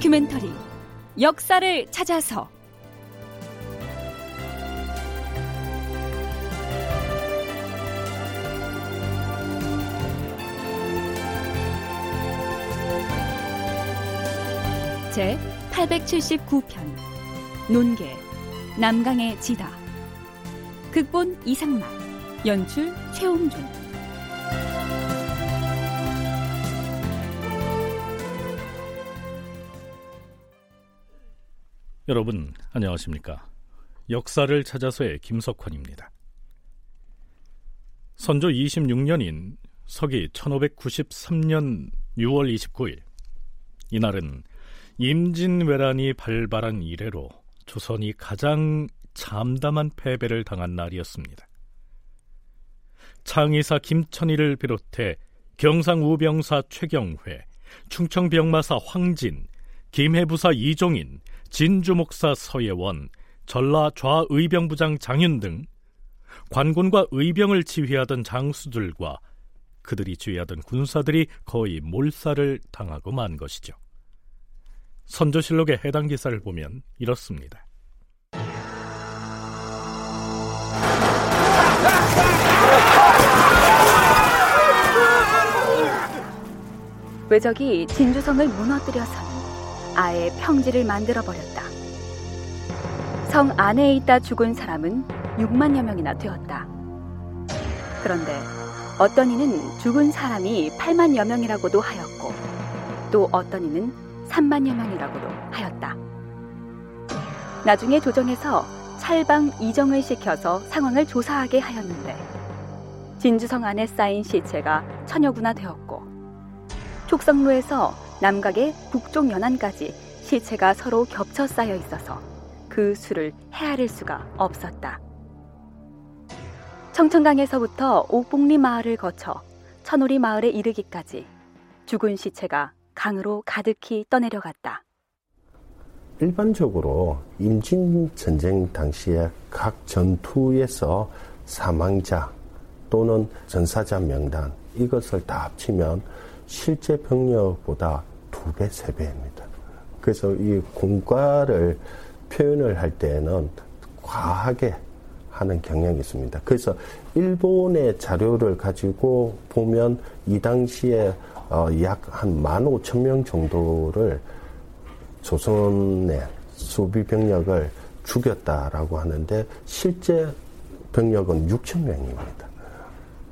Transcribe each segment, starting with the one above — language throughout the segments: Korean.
다큐멘터리 역사를 찾아서. 제 879편 논계 남강의 지다. 극본 이상락 연출 최홍준 여러분 안녕하십니까? 역사를 찾아서의 김석환입니다. 선조 26년인 서기 1593년 6월 29일 이날은 임진왜란이 발발한 이래로 조선이 가장 참담한 패배를 당한 날이었습니다. 창의사 김천희를 비롯해 경상우병사 최경회, 충청병마사 황진, 김해부사 이종인, 진주 목사 서예원, 전라 좌의병부장 장윤 등 관군과 의병을 지휘하던 장수들과 그들이 지휘하던 군사들이 거의 몰살을 당하고 만 것이죠. 선조실록의 해당 기사를 보면 이렇습니다. 외적이 진주성을 무너뜨려서는 아예 평지를 만들어 버렸다. 성 안에 있다 죽은 사람은 6만여 명이나 되었다. 그런데 어떤 이는 죽은 사람이 8만여 명이라고도 하였고 또 어떤 이는 3만여 명이라고도 하였다. 나중에 조정에서 찰방 이정을 시켜서 상황을 조사하게 하였는데 진주성 안에 쌓인 시체가 천여 구나 되었고 촉성로에서 남각의 북쪽 연안까지 시체가 서로 겹쳐 쌓여 있어서 그 수를 헤아릴 수가 없었다. 청천강에서부터 옥봉리 마을을 거쳐 천오리 마을에 이르기까지 죽은 시체가 강으로 가득히 떠내려갔다. 일반적으로 임진 전쟁 당시에 각 전투에서 사망자 또는 전사자 명단 이것을 다 합치면 실제 병력보다 두 배, 세 배입니다. 그래서 이 공과를 표현을 할 때는 과하게 하는 경향이 있습니다. 그래서 일본의 자료를 가지고 보면 이 당시에 어, 약한 15,000명 정도를 조선의 수비 병력을 죽였다라고 하는데 실제 병력은 6,000명입니다.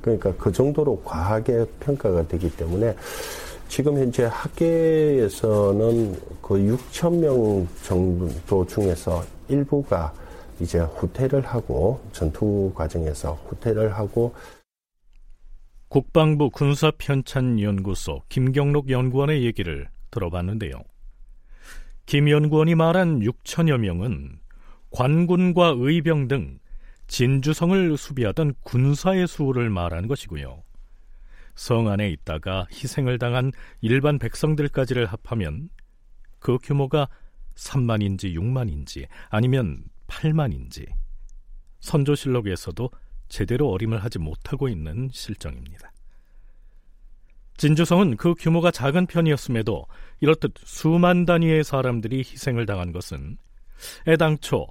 그러니까 그 정도로 과하게 평가가 되기 때문에 지금 현재 학계에서는 그 6천 명 정도 중에서 일부가 이제 후퇴를 하고 전투 과정에서 후퇴를 하고 국방부 군사편찬연구소 김경록 연구원의 얘기를 들어봤는데요. 김 연구원이 말한 6천여 명은 관군과 의병 등 진주성을 수비하던 군사의 수를 말하는 것이고요. 성 안에 있다가 희생을 당한 일반 백성들까지를 합하면 그 규모가 3만인지 6만인지 아니면 8만인지 선조실록에서도 제대로 어림을 하지 못하고 있는 실정입니다. 진주성은 그 규모가 작은 편이었음에도 이렇듯 수만 단위의 사람들이 희생을 당한 것은 애당초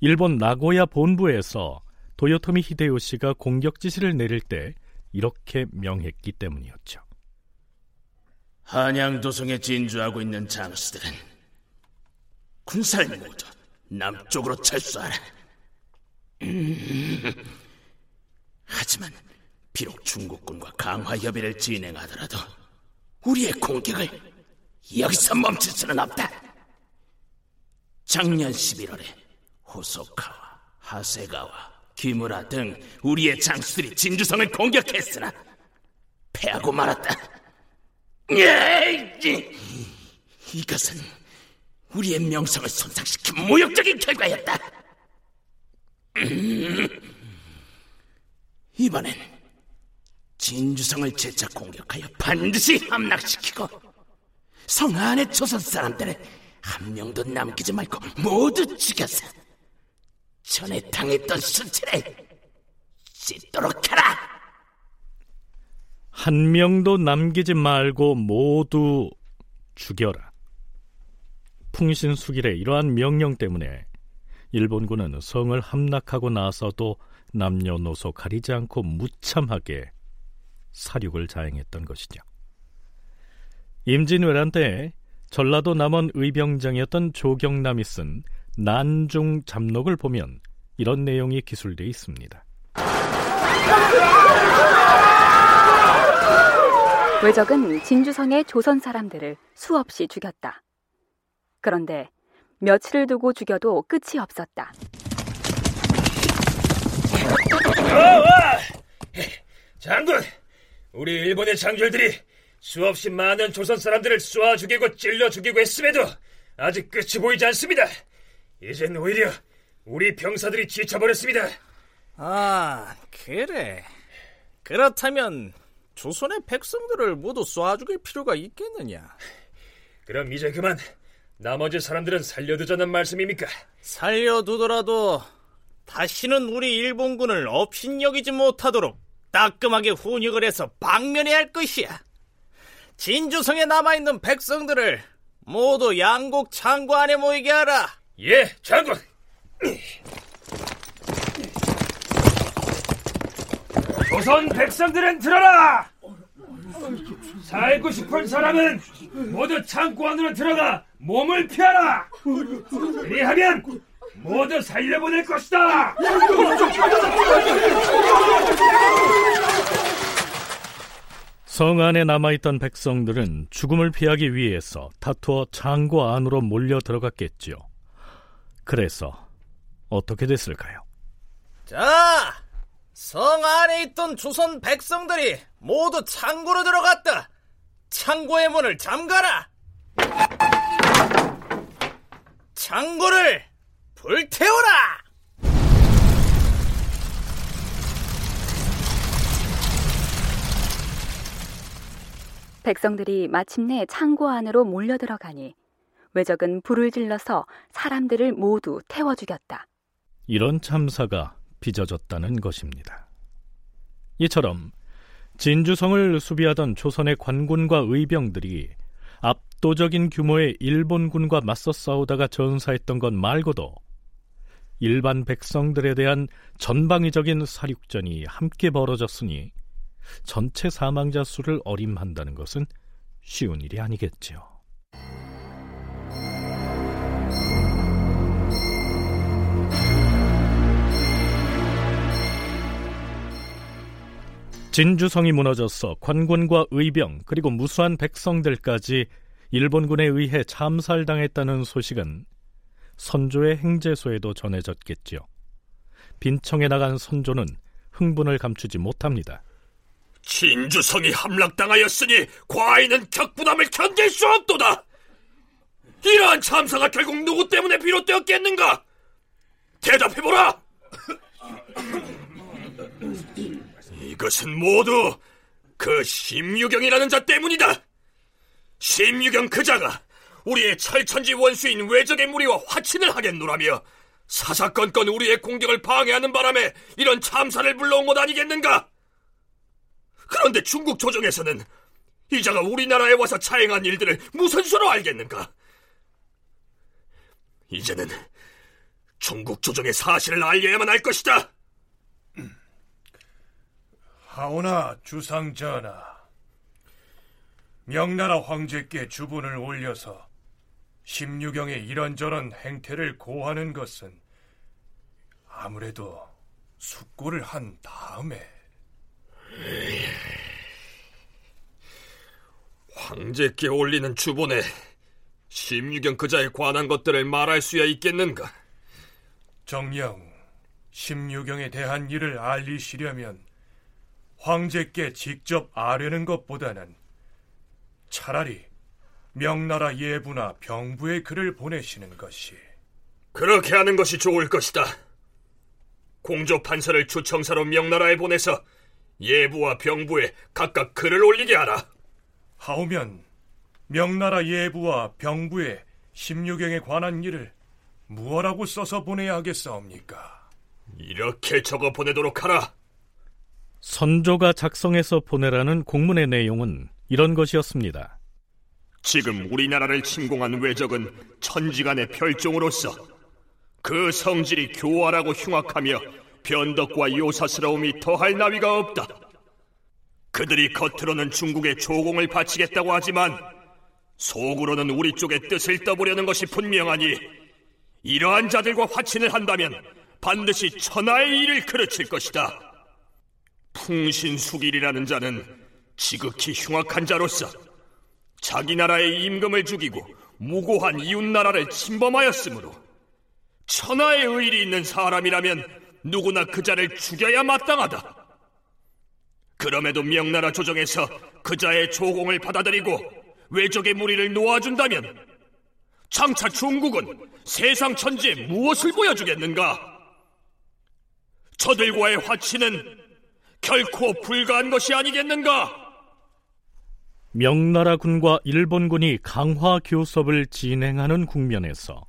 일본 나고야 본부에서 도요토미 히데요시가 공격 지시를 내릴 때 이렇게 명했기 때문이었죠. 한양도성에 진주하고 있는 장수들은 군사를 모두 남쪽으로 철수하라. 하지만 비록 중국군과 강화 협의를 진행하더라도 우리의 공격을 여기서 멈출 수는 없다. 작년 11월에 호소카와 하세가와 기무라 등 우리의 장수들이 진주성을 공격했으나 패하고 말았다. 이것은 우리의 명성을 손상시킨 모욕적인 결과였다. 이번엔 진주성을 재차 공격하여 반드시 함락시키고 성 안의 조선 사람들을 한 명도 남기지 말고 모두 죽였어. 전에 당했던 수치를 씻도록 하라. 한 명도 남기지 말고 모두 죽여라. 풍신수길의 이러한 명령 때문에 일본군은 성을 함락하고 나서도 남녀노소 가리지 않고 무참하게 사륙을 자행했던 것이죠. 임진왜란 때 전라도 남원 의병장이었던 조경남이 쓴 난중 잡록을 보면 이런 내용이 기술되어 있습니다. 외적은 진주성의 조선 사람들을 수없이 죽였다. 그런데 며칠을 두고 죽여도 끝이 없었다. 장군, 우리 일본의 장졸들이 수없이 많은 조선 사람들을 쏘아 죽이고 찔러 죽이고 했음에도 아직 끝이 보이지 않습니다. 이젠 오히려 우리 병사들이 지쳐버렸습니다. 아, 그래. 그렇다면 조선의 백성들을 모두 쏴 죽일 필요가 있겠느냐? 그럼 이제 그만 나머지 사람들은 살려두자는 말씀입니까? 살려두더라도 다시는 우리 일본군을 업신여기지 못하도록 따끔하게 훈육을 해서 방면해야 할 것이야. 진주성에 남아있는 백성들을 모두 양곡 창고 안에 모이게 하라. 예, 장군. 조선 백성들은 들어라! 살고 싶은 사람은 모두 창고 안으로 들어가 몸을 피하라! 그리하면 모두 살려보낼 것이다! 성 안에 남아있던 백성들은 죽음을 피하기 위해서 다투어 창고 안으로 몰려 들어갔겠지요. 그래서 어떻게 됐을까요? 자, 성 안에 있던 조선 백성들이 모두 창고로 들어갔다. 창고의 문을 잠가라. 창고를 불태워라. 백성들이 마침내 창고 안으로 몰려 들어가니 외적은 불을 질러서 사람들을 모두 태워 죽였다. 이런 참사가 빚어졌다는 것입니다. 이처럼 진주성을 수비하던 조선의 관군과 의병들이 압도적인 규모의 일본군과 맞서 싸우다가 전사했던 것 말고도 일반 백성들에 대한 전방위적인 사륙전이 함께 벌어졌으니 전체 사망자 수를 어림한다는 것은 쉬운 일이 아니겠지요. 진주성이 무너져서 관군과 의병 그리고 무수한 백성들까지 일본군에 의해 참살당했다는 소식은 선조의 행제소에도 전해졌겠지요. 빈청에 나간 선조는 흥분을 감추지 못합니다. 진주성이 함락당하였으니 과인은 격분함을 견딜 수 없도다. 이러한 참사가 결국 누구 때문에 비롯되었겠는가? 대답해보라! 이것은 모두 그 심유경이라는 자 때문이다. 심유경 그자가 우리의 철천지 원수인 외적의 무리와 화친을 하겠노라며 사사건건 우리의 공격을 방해하는 바람에 이런 참사를 불러온 것 아니겠는가? 그런데 중국 조정에서는 이자가 우리나라에 와서 차행한 일들을 무슨 수로 알겠는가? 이제는 중국 조정의 사실을 알려야만 할 것이다. 하오나 주상 전하, 명나라 황제께 주분을 올려서 심유경의 이런저런 행태를 고하는 것은 아무래도 숙고를 한 다음에 황제께 올리는 주본에 심유경 그자에 관한 것들을 말할 수야 있겠는가? 정령 심유경에 대한 일을 알리시려면 황제께 직접 아뢰는 것보다는 차라리 명나라 예부나 병부에 글을 보내시는 것이 그렇게 하는 것이 좋을 것이다. 공조 판사를 주청사로 명나라에 보내서 예부와 병부에 각각 글을 올리게 하라. 하오면 명나라 예부와 병부에 심유경에 관한 일을 무엇라고 써서 보내야 하겠사옵니까? 이렇게 적어 보내도록 하라. 선조가 작성해서 보내라는 공문의 내용은 이런 것이었습니다. 지금 우리나라를 침공한 외적은 천지간의 별종으로서 그 성질이 교활하고 흉악하며 변덕과 요사스러움이 더할 나위가 없다. 그들이 겉으로는 중국에 조공을 바치겠다고 하지만 속으로는 우리 쪽의 뜻을 떠보려는 것이 분명하니 이러한 자들과 화친을 한다면 반드시 천하의 일을 그르칠 것이다. 풍신수길이라는 자는 지극히 흉악한 자로서 자기 나라의 임금을 죽이고 무고한 이웃 나라를 침범하였으므로 천하의 의일이 있는 사람이라면 누구나 그 자를 죽여야 마땅하다. 그럼에도 명나라 조정에서 그 자의 조공을 받아들이고 외적의 무리를 놓아준다면 장차 중국은 세상 천지에 무엇을 보여주겠는가? 저들과의 화치는 결코 불가한 것이 아니겠는가? 명나라군과 일본군이 강화 교섭을 진행하는 국면에서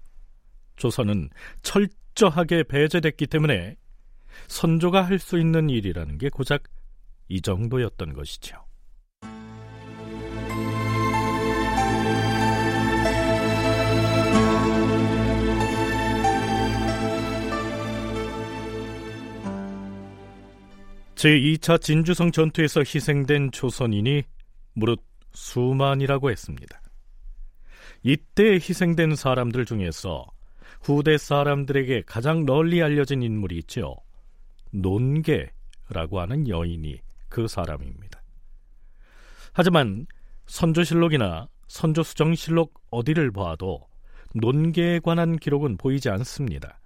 조선은 철저하게 배제됐기 때문에 선조가 할 수 있는 일이라는 게 고작 이 정도였던 것이죠. 제2차 진주성 전투에서 희생된 조선인이 무릇 수만이라고 했습니다. 이때 희생된 사람들 중에서 후대 사람들에게 가장 널리 알려진 인물이 있죠. 논계라고 하는 여인이 그 사람입니다. 하지만 선조실록이나 선조수정실록 어디를 봐도 논계에 관한 기록은 보이지 않습니다.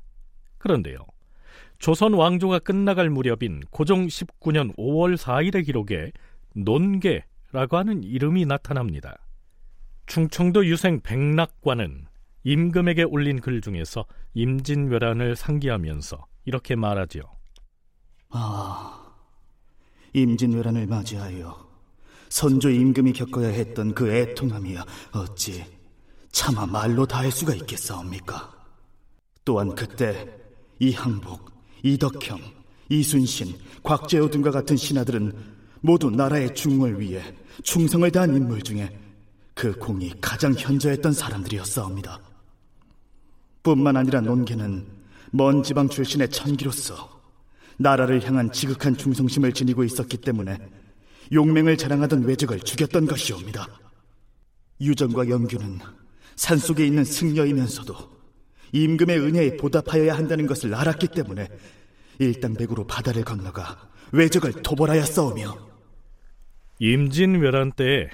그런데요. 조선 왕조가 끝나갈 무렵인 고종 19년 5월 4일의 기록에 논계라고 하는 이름이 나타납니다. 충청도 유생 백낙관은 임금에게 올린 글 중에서 임진왜란을 상기하면서 이렇게 말하지요. 아, 임진왜란을 맞이하여 선조 임금이 겪어야 했던 그 애통함이야 어찌 차마 말로 다할 수가 있겠사옵니까? 또한 그때 이 항복, 이덕형, 이순신, 곽재호 등과 같은 신하들은 모두 나라의 중흥을 위해 충성을 다한 인물 중에 그 공이 가장 현저했던 사람들이었사옵니다. 뿐만 아니라 논계는 먼 지방 출신의 천기로서 나라를 향한 지극한 충성심을 지니고 있었기 때문에 용맹을 자랑하던 외적을 죽였던 것이옵니다. 유정과 영규는 산속에 있는 승려이면서도 임금의 은혜에 보답하여야 한다는 것을 알았기 때문에 일당백으로 바다를 건너가 외적을 토벌하였사오며 임진왜란 때에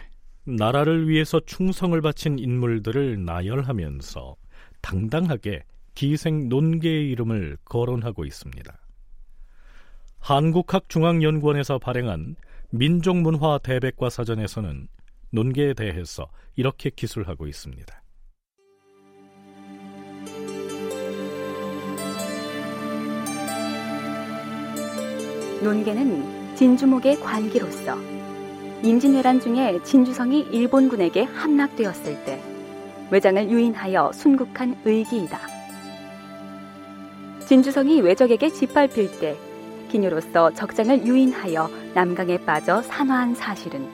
나라를 위해서 충성을 바친 인물들을 나열하면서 당당하게 기생 논계의 이름을 거론하고 있습니다. 한국학중앙연구원에서 발행한 민족문화 대백과 사전에서는 논계에 대해서 이렇게 기술하고 있습니다. 논계는 진주목의 관기로서 임진왜란 중에 진주성이 일본군에게 함락되었을 때 외장을 유인하여 순국한 의기이다. 진주성이 외적에게 짓밟힐 때 기녀로서 적장을 유인하여 남강에 빠져 산화한 사실은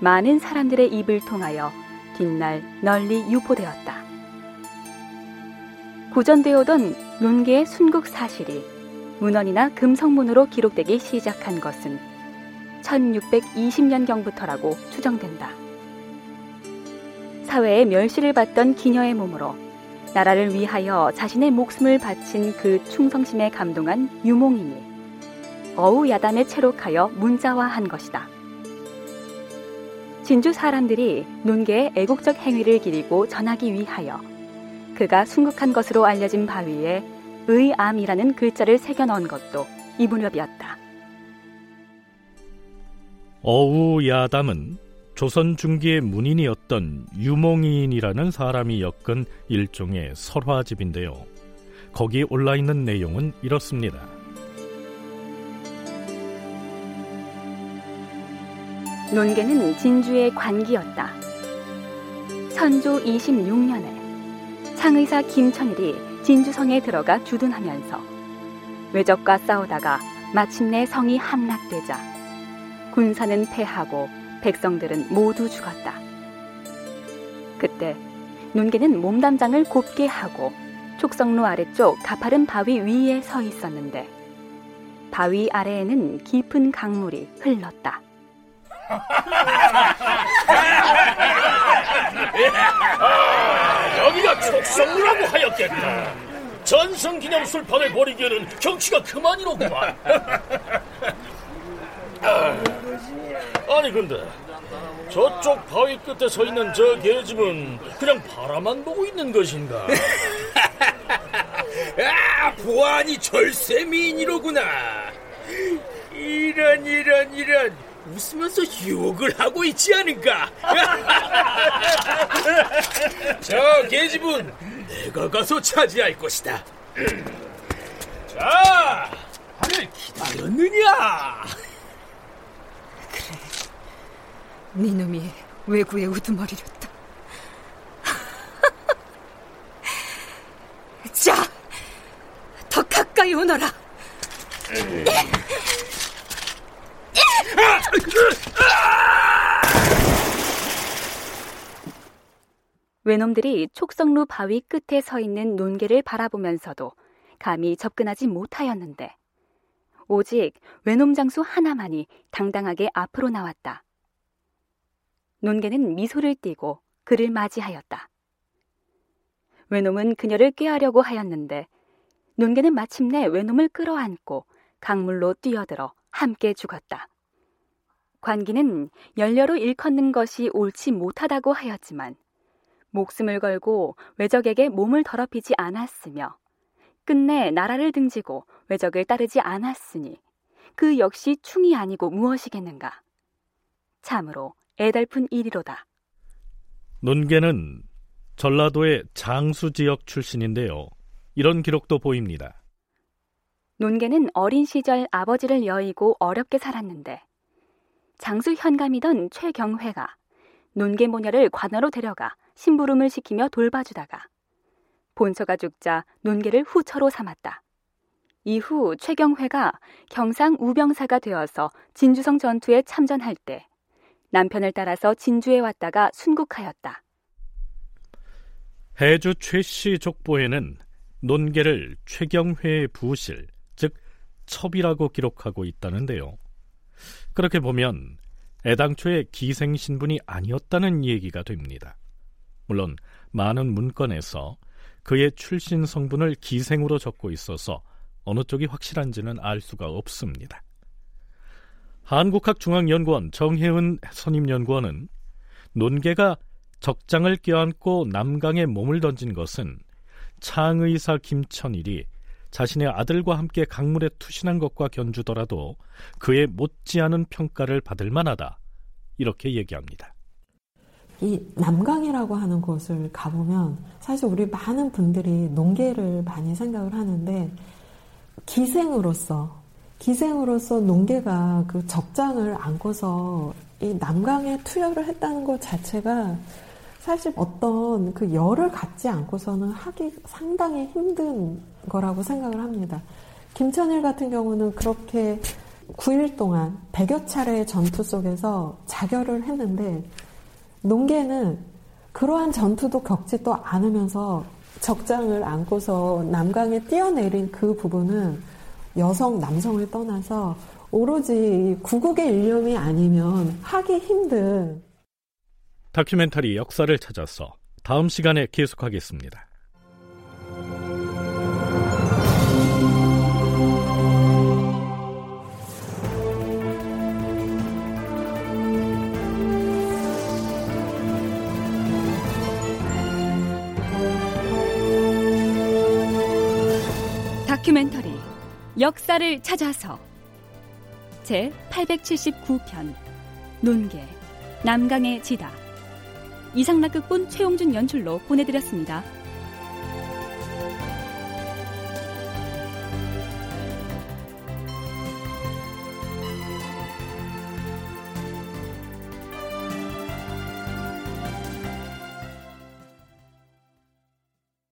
많은 사람들의 입을 통하여 뒷날 널리 유포되었다. 구전되어 오던 논계의 순국 사실이 문헌이나 금성문으로 기록되기 시작한 것은 1620년경부터라고 추정된다. 사회에 멸시를 받던 기녀의 몸으로 나라를 위하여 자신의 목숨을 바친 그 충성심에 감동한 유몽인이 어우 야단에 체록하여 문자화한 것이다. 진주 사람들이 논계의 애국적 행위를 기리고 전하기 위하여 그가 순국한 것으로 알려진 바위에 의암이라는 글자를 새겨 넣은 것도 이 무렵이었다. 어우야담은 조선 중기의 문인이었던 유몽인이라는 사람이 엮은 일종의 설화집인데요. 거기에 올라 있는 내용은 이렇습니다. 논계는 진주의 관기였다. 선조 26년에 창의사 김천일이 진주성에 들어가 주둔하면서 외적과 싸우다가 마침내 성이 함락되자 군사는 패하고 백성들은 모두 죽었다. 그때 논개는 몸담장을 곱게 하고 촉성로 아래쪽 가파른 바위 위에 서 있었는데 바위 아래에는 깊은 강물이 흘렀다. 아, 여기가 촉성루라고 하였겠다. 전성기념 술판을 벌이기에는 경치가 그만이로구만. 아, 아니 근데 저쪽 바위 끝에 서 있는 저 계집은 그냥 바라만 보고 있는 것인가? 아, 보안이 절세 미인이로구나. 이런 이런 이런 웃으면서 욕을 하고 있지 않은가? 저 계집은 내가 가서 차지할 것이다. 자, 나를 기다렸느냐? 네 놈이 외구의 우두머리렸다. 자, 더 가까이 오너라. 외놈들이 촉성루 바위 끝에 서 있는 논개를 바라보면서도 감히 접근하지 못하였는데 오직 외놈 장수 하나만이 당당하게 앞으로 나왔다. 논개는 미소를 띠고 그를 맞이하였다. 외놈은 그녀를 꾀하려고 하였는데 논개는 마침내 외놈을 끌어안고 강물로 뛰어들어 함께 죽었다. 관기는 연료로 일컫는 것이 옳지 못하다고 하였지만 목숨을 걸고 외적에게 몸을 더럽히지 않았으며 끝내 나라를 등지고 외적을 따르지 않았으니 그 역시 충이 아니고 무엇이겠는가. 참으로 애달픈 일이로다. 논개는 전라도의 장수 지역 출신인데요. 이런 기록도 보입니다. 논개는 어린 시절 아버지를 여의고 어렵게 살았는데 장수 현감이던 최경회가 논개 모녀를 관으로 데려가 심부름을 시키며 돌봐주다가 본처가 죽자 논개를 후처로 삼았다. 이후 최경회가 경상 우병사가 되어서 진주성 전투에 참전할 때 남편을 따라서 진주에 왔다가 순국하였다. 해주 최씨 족보에는 논계를 최경회의 부실, 즉 첩이라고 기록하고 있다는데요. 그렇게 보면 애당초에 기생 신분이 아니었다는 얘기가 됩니다. 물론 많은 문건에서 그의 출신 성분을 기생으로 적고 있어서 어느 쪽이 확실한지는 알 수가 없습니다. 한국학중앙연구원 정혜은 선임연구원은 논계가 적장을 껴안고 남강에 몸을 던진 것은 창의사 김천일이 자신의 아들과 함께 강물에 투신한 것과 견주더라도 그의 못지않은 평가를 받을 만하다. 이렇게 얘기합니다. 이 남강이라고 하는 곳을 가보면 사실 우리 많은 분들이 농계를 많이 생각을 하는데 기생으로서 기생으로서 농계가 그 적장을 안고서 이 남강에 투여를 했다는 것 자체가 사실 어떤 그 열을 갖지 않고서는 하기 상당히 힘든 거라고 생각을 합니다. 김천일 같은 경우는 그렇게 9일 동안 100여 차례의 전투 속에서 자결을 했는데 농계는 그러한 전투도 겪지도 않으면서 적장을 안고서 남강에 뛰어내린 그 부분은 여성, 남성을 떠나서 오로지 구국의 일념이 아니면 하기 힘든 다큐멘터리 역사를 찾아서 다음 시간에 계속하겠습니다. 다큐멘터리 역사를 찾아서 제 879편 논계 남강의 지다 이상락극본 최용준 연출로 보내드렸습니다.